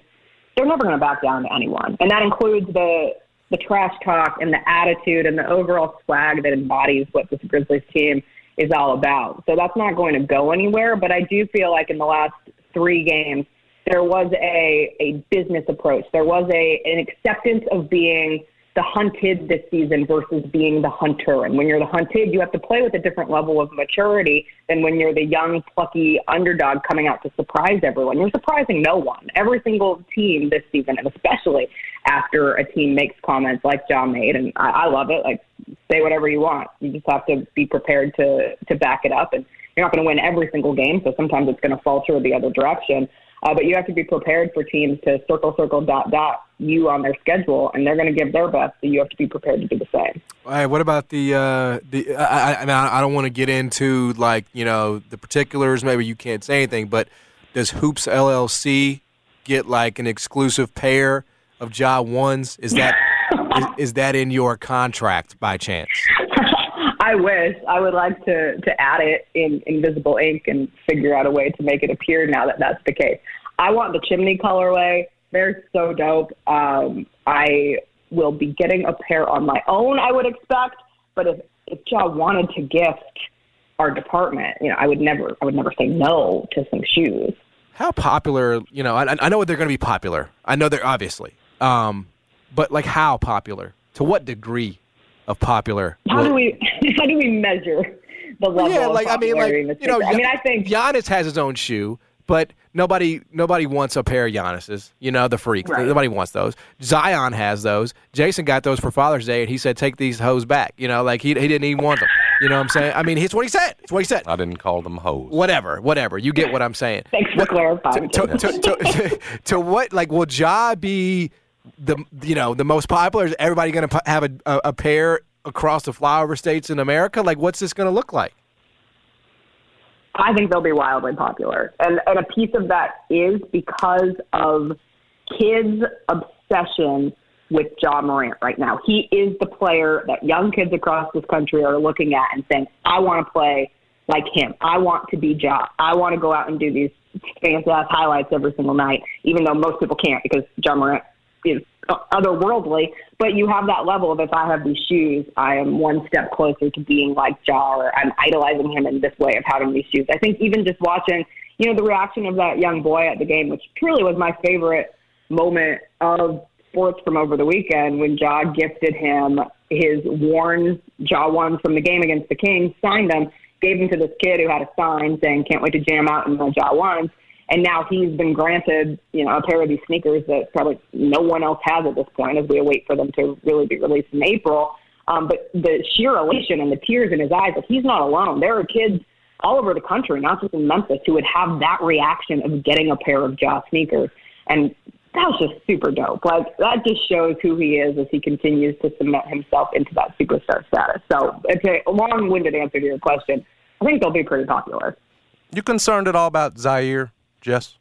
they're never going to back down to anyone, and that includes the the trash talk and the attitude and the overall swag that embodies what this Grizzlies team is all about. So that's not going to go anywhere. But I do feel like in the last three games, there was a a business approach. There was a an acceptance of being the hunted this season versus being the hunter. And when you're the hunted, you have to play with a different level of maturity than when you're the young, plucky underdog coming out to surprise everyone. You're surprising no one. Every single team this season, and especially after a team makes comments like John made, and I, I love it. Like, say whatever you want. You just have to be prepared to to back it up. And you're not going to win every single game, so sometimes it's going to falter the other direction. Uh, but you have to be prepared for teams to circle, circle, dot, dot you on their schedule, and they're going to give their best. So you have to be prepared to do the same. All right. What about the uh, the? I, I, I don't want to get into like you know the particulars. Maybe you can't say anything, but does Hoops LLC get like an exclusive pair of Ja ones? Is that is, is that in your contract by chance? I wish I would like to to add it in invisible ink and figure out a way to make it appear now that that's the case. I want the chimney colorway. They're so dope. Um, I will be getting a pair on my own. I would expect, but if if Ja wanted to gift our department, you know, I would never I would never say no to some shoes. How popular? You know, I, I know they're going to be popular. I know they're obviously, um, but like how popular? To what degree? Of popular. How do we [laughs] how do we measure the level? Yeah, like I mean, like you know, I mean, I think Giannis has his own shoe, but nobody nobody wants a pair of Giannis's. You know, the freak. Right. Nobody wants those. Zion has those. Jason got those for Father's Day, and he said, "Take these hoes back." You know, like he he didn't even want them. You know what I'm saying? I mean, it's what he said. It's what he said. I didn't call them hoes. Whatever, whatever. You get what I'm saying. Thanks for clarifying. To, to, [laughs] to, to, what? Like, will Ja be? The you know the most popular? Is everybody going to have a, a, a pair across the flyover states in America? Like, what's this going to look like? I think they'll be wildly popular, and and a piece of that is because of kids' obsession with Ja Morant right now. He is the player that young kids across this country are looking at and saying, "I want to play like him. I want to be Ja. I want to go out and do these ass highlights every single night." Even though most people can't because Ja Morant is uh, otherworldly, but you have that level of if I have these shoes, I am one step closer to being like Ja, or I'm idolizing him in this way of having these shoes. I think even just watching, you know, the reaction of that young boy at the game, which truly was my favorite moment of sports from over the weekend when Ja gifted him his worn Ja ones from the game against the Kings, signed them, gave them to this kid who had a sign saying, "Can't wait to jam out in the Ja ones." And now he's been granted, you know, a pair of these sneakers that probably no one else has at this point as we await for them to really be released in April. Um, but the sheer elation and the tears in his eyes, like he's not alone. There are kids all over the country, not just in Memphis, who would have that reaction of getting a pair of Ja sneakers. And that was just super dope. Like that just shows who he is as he continues to cement himself into that superstar status. So it's a long-winded answer to your question. I think they'll be pretty popular. You concerned at all about Ziaire? Jess?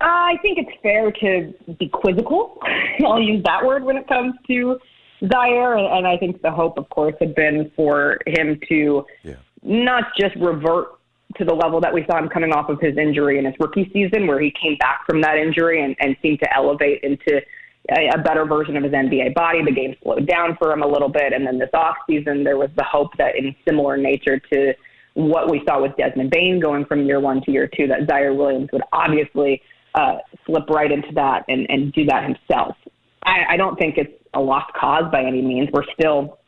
Uh, I think it's fair to be quizzical. [laughs] I'll use that word when it comes to Ziaire. And I think the hope, of course, had been for him to yeah. not just revert to the level that we saw him coming off of his injury in his rookie season, where he came back from that injury and, and seemed to elevate into a, a better version of his NBA body. The game slowed down for him a little bit. And then this off season, there was the hope that in similar nature to what we saw with Desmond Bane going from year one to year two, that Ziaire Williams would obviously uh, slip right into that and, and do that himself. I, I don't think it's a lost cause by any means. We're still,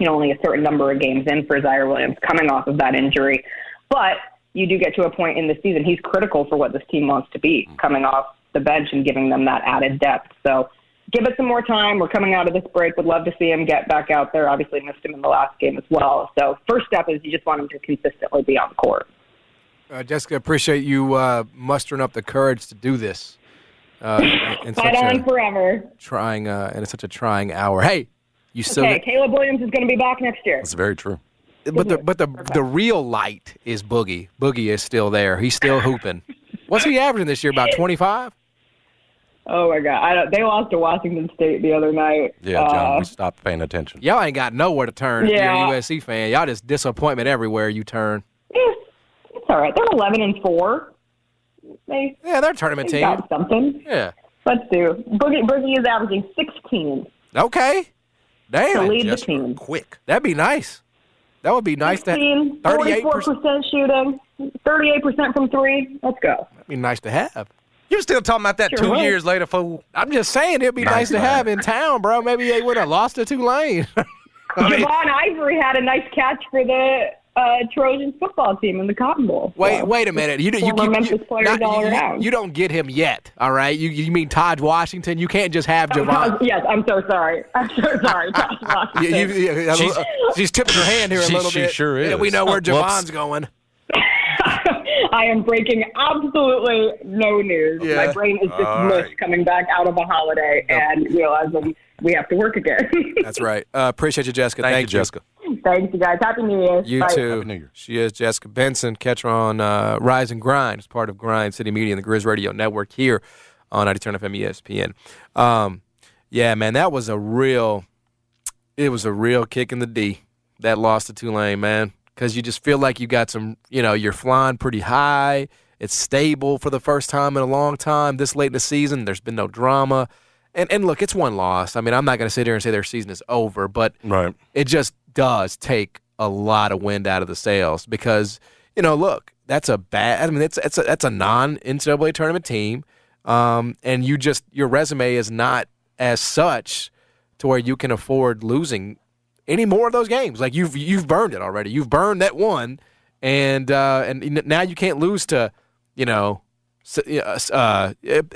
you know, only a certain number of games in for Ziaire Williams coming off of that injury. But you do get to a point in the season, he's critical for what this team wants to be coming off the bench and giving them that added depth. So give it some more time. We're coming out of this break. Would love to see him get back out there. Obviously, missed him in the last game as well. So, first step is you just want him to consistently be on the court. Uh, Jessica, appreciate you uh, mustering up the courage to do this. Uh, in Fight on forever. Trying, uh, and it's such a trying hour. Hey, you still. Okay, Caleb Williams is going to be back next year. That's very true. but the but the the real light is Boogie. Boogie is still there. He's still hooping. What's he averaging this year? About twenty five. Oh my God! I don't, they lost to Washington State the other night. Yeah, John, Uh, we stopped paying attention. Y'all ain't got nowhere to turn. if Yeah. You're a USC fan. Y'all just disappointment everywhere you turn. eh, it's all right. They're eleven and four. They Yeah, they're a tournament they team. got something. Yeah. Let's do. Boogie Boogie is averaging sixteen Okay. to Damn. lead the team. quick. That'd be nice. That would be nice to 16, 38 44% shooting, 38% from three. Let's go. That'd be nice to have. You still talking about that Sure two will. years later, fool? I'm just saying it'd be nice, Nice to to have have. in town, bro. Maybe they would have lost to Tulane. [laughs] I mean, Javon Ivory had a nice catch for the uh, Trojans football team in the Cotton Bowl. wait, So, wait a minute. You, do- you, Former you, Memphis you, players all you, around. you don't get him yet, all right? You you mean Todd Washington? You can't just have Oh, Javon. Todd- yes, I'm so sorry. [laughs] I'm so sorry. Todd [laughs] You, Washington. you, you- She's- she's tipping her hand here a She- little she bit. sure Yeah, is. we know where Whoops. Javon's going. [laughs] I am breaking absolutely no news. Yeah. My brain is just mush right. coming back out of a holiday and realizing we have to work again. [laughs] That's right. Uh, appreciate you, Jessica. Thank, Thank, you, Jessica. Thanks, you guys. Happy New Year. You Bye. too. Happy New Year. She is Jessica Benson. Catch her on uh, Rise and Grind as part of Grind City Media and the Grizz Radio Network here on 90 Turn FM ESPN. Um, yeah, man, that was a real, it was a real kick in the D that loss to Tulane, man, because you just feel like you got some, you know, you're flying pretty high. It's stable for the first time in a long time this late in the season. There's been no drama. And, and look, it's one loss. I mean, I'm not going to sit here and say their season is over, but Right. it just does take a lot of wind out of the sails because you know, look, that's a bad. I mean, it's it's a, that's a non NCAA tournament team, um, and you just your resume is not as such to where you can afford losing any more of those games. Like you've you've burned it already. You've burned that one, and uh, and now you can't lose to, you know, uh, uh,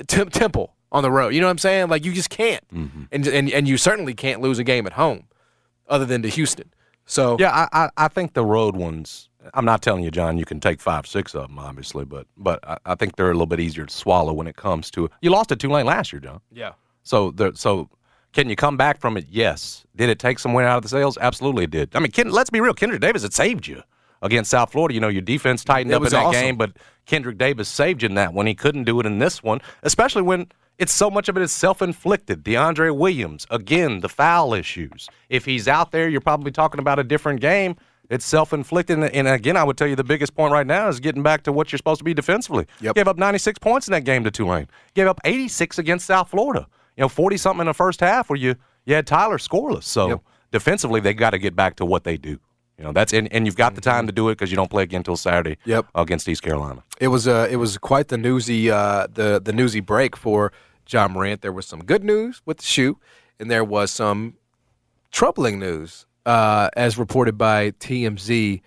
Temple on the road. You know what I'm saying? Like you just can't, Mm-hmm. and and and you certainly can't lose a game at home, other than to Houston. So Yeah, I, I, I think the road ones. I'm not telling you, John, you can take five, six of them, obviously, but but I, I think they're a little bit easier to swallow when it comes to. You lost to Tulane last year, John. yeah, So the so can you come back from it? Yes. Did it take some wind out of the sails? Absolutely, it did. I mean, Ken, let's be real. Kendrick Davis it saved you against South Florida. You know, your defense tightened It up in that awesome. game, but Kendrick Davis saved you in that one. He couldn't do it in this one, especially when it's so much of it is self-inflicted. DeAndre Williams, again, the foul issues. If he's out there, you're probably talking about a different game. It's self-inflicted, and- and again, I would tell you the biggest point right now is getting back to what you're supposed to be defensively. Yep. Gave up 96 points in that game to Tulane. Gave up 86 against South Florida. You know, 40 something in the first half where you you had Tyler scoreless. So Yep. defensively, they got to get back to what they do. You know, that's and, and you've got the time to do it because you don't play again until Saturday. Yep. against East Carolina. it was uh, it was quite the newsy uh, the the newsy break for John Morant. There was some good news with the shoe, and there was some troubling news uh, as reported by TMZ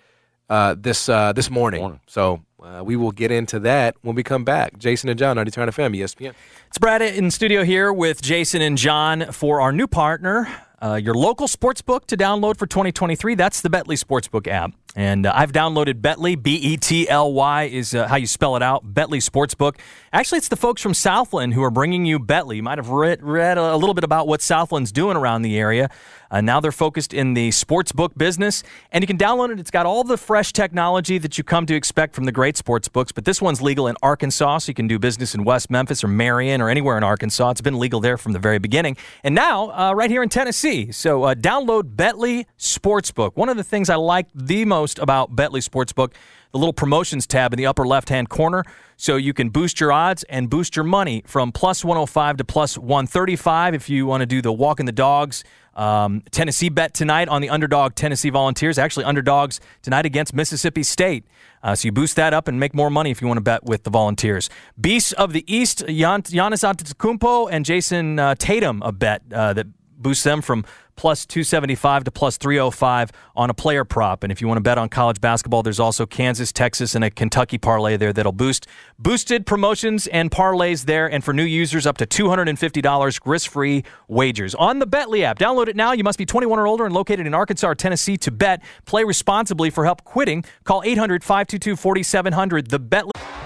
uh, this uh, this morning. Morning. So uh, we will get into that when we come back. Jason and John, 90 Turn FM, ESPN. It's Brad in studio here with Jason and John for our new partner, uh, your local sports book to download for 2023. That's the Betly Sportsbook app. And uh, I've downloaded Betly, B E T L Y is uh, how you spell it out, Betly Sportsbook. Actually, it's the folks from Southland who are bringing you Betly. You might have read, read a little bit about what Southland's doing around the area. Uh, now they're focused in the sports book business, and you can download it. It's got all the fresh technology that you come to expect from the great sports books, but this one's legal in Arkansas, so you can do business in West Memphis or Marion or anywhere in Arkansas. It's been legal there from the very beginning, and now uh, right here in Tennessee. So uh, download Betly Sportsbook. One of the things I like the most about Betly Sportsbook the little promotions tab in the upper left hand corner so you can boost your odds and boost your money from plus 105 to plus 135 if you want to do the walk in the dogs um, Tennessee bet tonight on the underdog Tennessee Volunteers. Actually, underdogs tonight against Mississippi State. Uh, so you boost that up and make more money if you want to bet with the Volunteers. Beasts of the East, Gian- Giannis Antetokounmpo and Jayson uh, Tatum a bet uh, that boosts them from plus 275 to plus 305 on a player prop. And if you want to bet on college basketball, there's also Kansas, Texas, and a Kentucky parlay there that'll boost. Boosted promotions and parlays there. And for new users, up to $250 risk free wagers on the Betly app. Download it now. You must be 21 or older and located in Arkansas or Tennessee to bet. Play responsibly for help quitting. Call 800 522 4700. The Betly.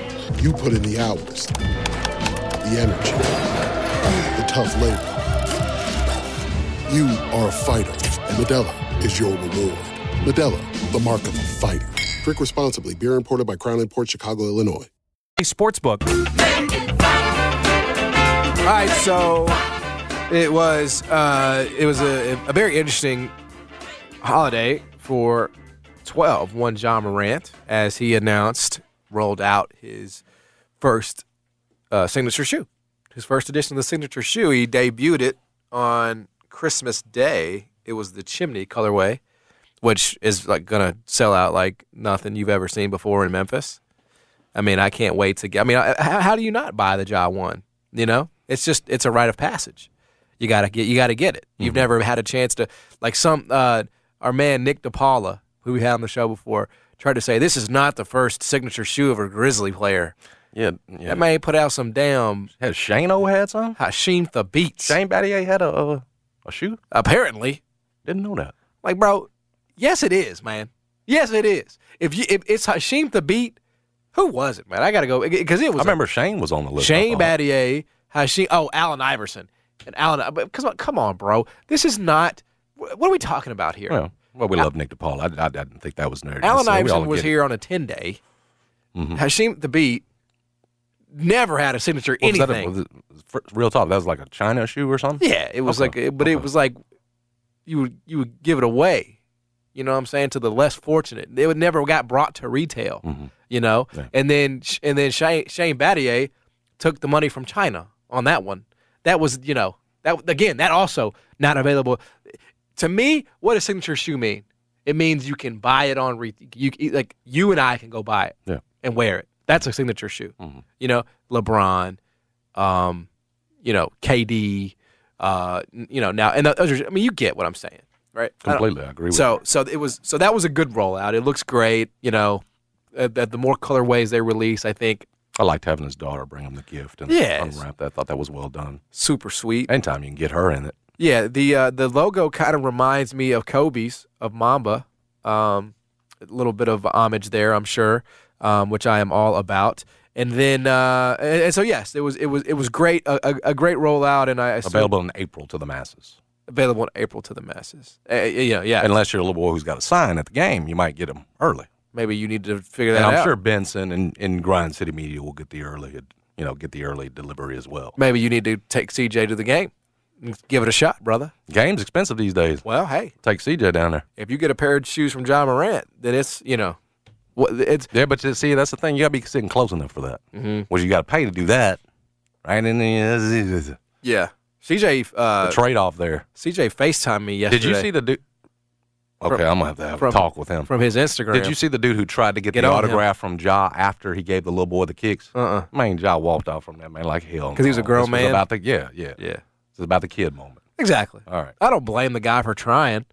You put in the hours, the energy, the tough labor. You are a fighter, and Modelo is your reward. Modelo, the mark of a fighter. Drink responsibly. Beer imported by Crown Port Chicago, Illinois. Sportsbook. All right, so it was uh, it was a, a very interesting holiday for 12. One John Morant, as he announced, rolled out his first uh, signature shoe, his first edition of the signature shoe. He debuted it on Christmas Day. It was the chimney colorway, which is like gonna sell out like nothing you've ever seen before in Memphis. I mean, I can't wait to get. I mean, how, how do you not buy the Ja one? You know, it's just it's a rite of passage. You gotta get you gotta get it. You've never had a chance to like some uh, our man Nick DePaula, who we had on the show before, tried to say this is not the first signature shoe of a Grizzly player. Yeah, yeah. That man put out some damn Has Shane O had some? Hasheem Thabeets. Shane Battier had a a, a shoe? Apparently, Didn't know that. like bro, yes it is, man. Yes it is. If you if it's Hasheem Thabeet, who was it, man? I gotta go because it was I remember Shane was on the list. Shane. Battier, Hasheem. Oh, Allen Iverson, and Allen. Come on, come on, bro. This is not. What are we talking about here? Well, well, we love Nick DePaul. I, I, I didn't think that was nerd. Allen So Iverson was here on a ten day. Mhm. Hasheem Thabeet never had a signature What was anything. Was it, for- real talk. That was like a China shoe or something. Yeah, it was Okay, like, but it was like you would you would give it away. You know what I'm saying to the less fortunate. It would never got brought to retail. Mhm. You know, Yeah. and then and then Shane, Shane Battier took the money from China on that one. That was you know that again that also not available. To me, what does signature shoe mean? It means you can buy it on re- you like you and I can go buy it Yeah. and wear it. That's a signature shoe. Mhm. You know, LeBron, um, you know, KD, uh, you know, now and the others. I mean, you get what I'm saying, right? Completely, I agree with So, you. so it was. So that was a good rollout. It looks great. You know, uh, the, the more colorways they release, I think I liked having his daughter bring him the gift and Yes. unwrap that. I thought that was well done. super sweet. Anytime you can get her in it. Yeah, the uh, the logo kind of reminds me of Kobe's of Mamba. Um, a little bit of homage there, I'm sure, um, which I am all about. And then, uh, and, and so yes, it was it was it was great, a, a, a great rollout, and I I still- Available in April to the masses. available in April to the masses. Uh, know, yeah, Unless you're a little boy who's got a sign at the game, you might get them early. maybe you need to figure that And I'm out. sure Benson and, and Grind City Media will get the early, you know, get the early delivery as well. Maybe you need to take CJ to the game, give it a shot, brother. Game's expensive these days. Well, hey, Take CJ down there. if you get a pair of shoes from John Morant, then it's you know, it's Yeah, but you see, that's the thing. You got to be sitting close enough for that. Mm-hmm. Well, you got to pay to do that, right? And then yeah. CJ, uh, the trade off there. CJ Facetime me yesterday. Did you see the dude? Okay, From- I'm gonna have to have from- a talk with him. from his Instagram? Did you see the dude who tried to get, Get the on him. autograph from Ja after he gave the little boy the kicks? Uh-uh. Man, Ja walked off from that man like hell. 'Cause he was a no. grown This was man? About the yeah, yeah, Yeah, It's about the kid moment. exactly. All right. I don't blame the guy for trying,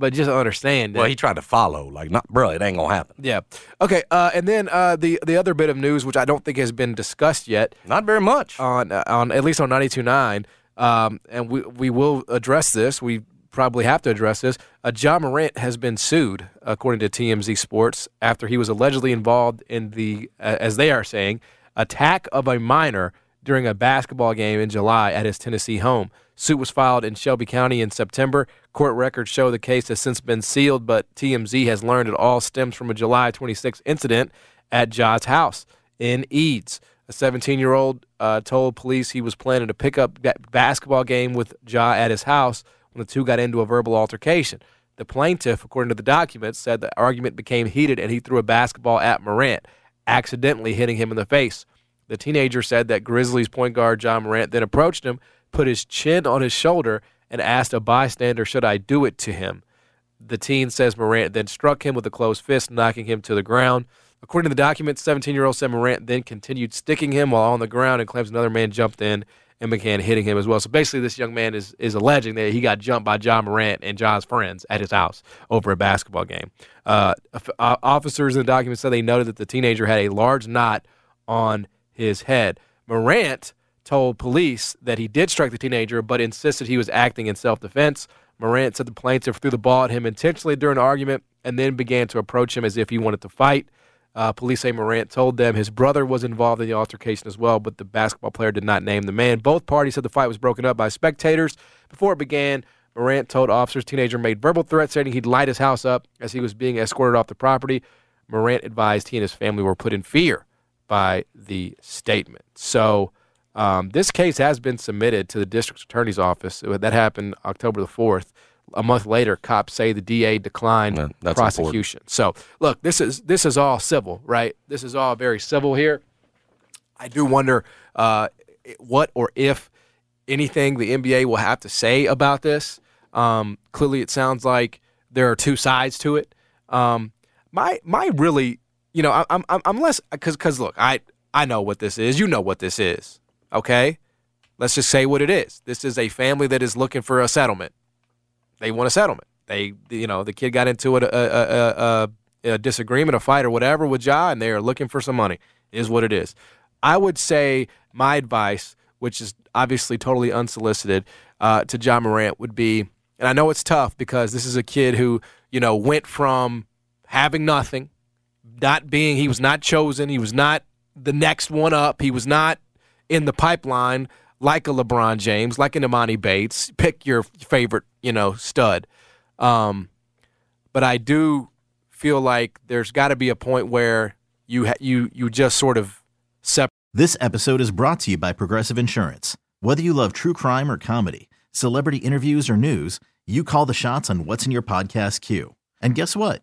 but just understand. Well, that- he tried to follow, like, not, bro, it ain't gonna happen. yeah. Okay. Uh, and then uh, the the other bit of news, which I don't think has been discussed yet, Not very much. on uh, on at least on 92.9, um, and we we will address this. We probably have to address this. Uh, John Morant has been sued, according to TMZ Sports, after he was allegedly involved in the, uh, as they are saying, attack of a minor during a basketball game in July at his Tennessee home. Suit was filed in Shelby County in September. Court records show the case has since been sealed, but TMZ has learned it all stems from a July 26 incident at Ja's house in Eads. A 17 year old uh, told police he was planning to pick up that basketball game with Ja at his house when the two got into a verbal altercation. The plaintiff, according to the documents, said the argument became heated and he threw a basketball at Morant, accidentally hitting him in the face. The teenager said that Grizzlies point guard John Morant then approached him, put his chin on his shoulder, and asked a bystander, Should I do it to him? The teen says Morant then struck him with a closed fist, knocking him to the ground. According to the documents, 17 year old said Morant then continued sticking him while on the ground and claims another man jumped in and began hitting him as well. So basically, this young man is, is alleging that he got jumped by John Morant and John's friends at his house over a basketball game. Uh, uh, officers in the documents said they noted that the teenager had a large knot on his head. Morant told police that he did strike the teenager, but insisted he was acting in self defense. Morant said the plaintiff threw the ball at him intentionally during an argument and then began to approach him as if he wanted to fight. Uh, police say Morant told them his brother was involved in the altercation as well, but the basketball player did not name the man. Both parties said the fight was broken up by spectators. Before it began, Morant told officers teenager made verbal threats saying he'd light his house up as he was being escorted off the property. Morant advised he and his family were put in fear by the statement. So um, this case has been submitted to the district attorney's office. That happened October the 4th. A month later, cops say the DA declined Yeah, prosecution. So, look, this is this is all civil, right? This is all very civil here. I do wonder uh, what or if anything the NBA will have to say about this. Um, clearly, it sounds like there are two sides to it. Um, my my really, you know, I'm I'm I'm less because because look, I I know what this is. You know what this is. Okay, let's just say what it is. This is a family that is looking for a settlement. They want a settlement. They, you know, the kid got into a, a, a, a disagreement, a fight, or whatever with Ja, and they are looking for some money. Is what it is. I would say my advice, which is obviously totally unsolicited, uh, to John Morant would be, and I know it's tough because this is a kid who, you know, went from having nothing, not being, he was not chosen, he was not the next one up, he was not in the pipeline like a LeBron James, like an Emoni Bates. Pick your favorite, you know, stud. Um, but I do feel like there's got to be a point where you ha- you you just sort of separate. This episode is brought to you by Progressive Insurance. Whether you love true crime or comedy, celebrity interviews or news, you call the shots on what's in your podcast queue. And guess what?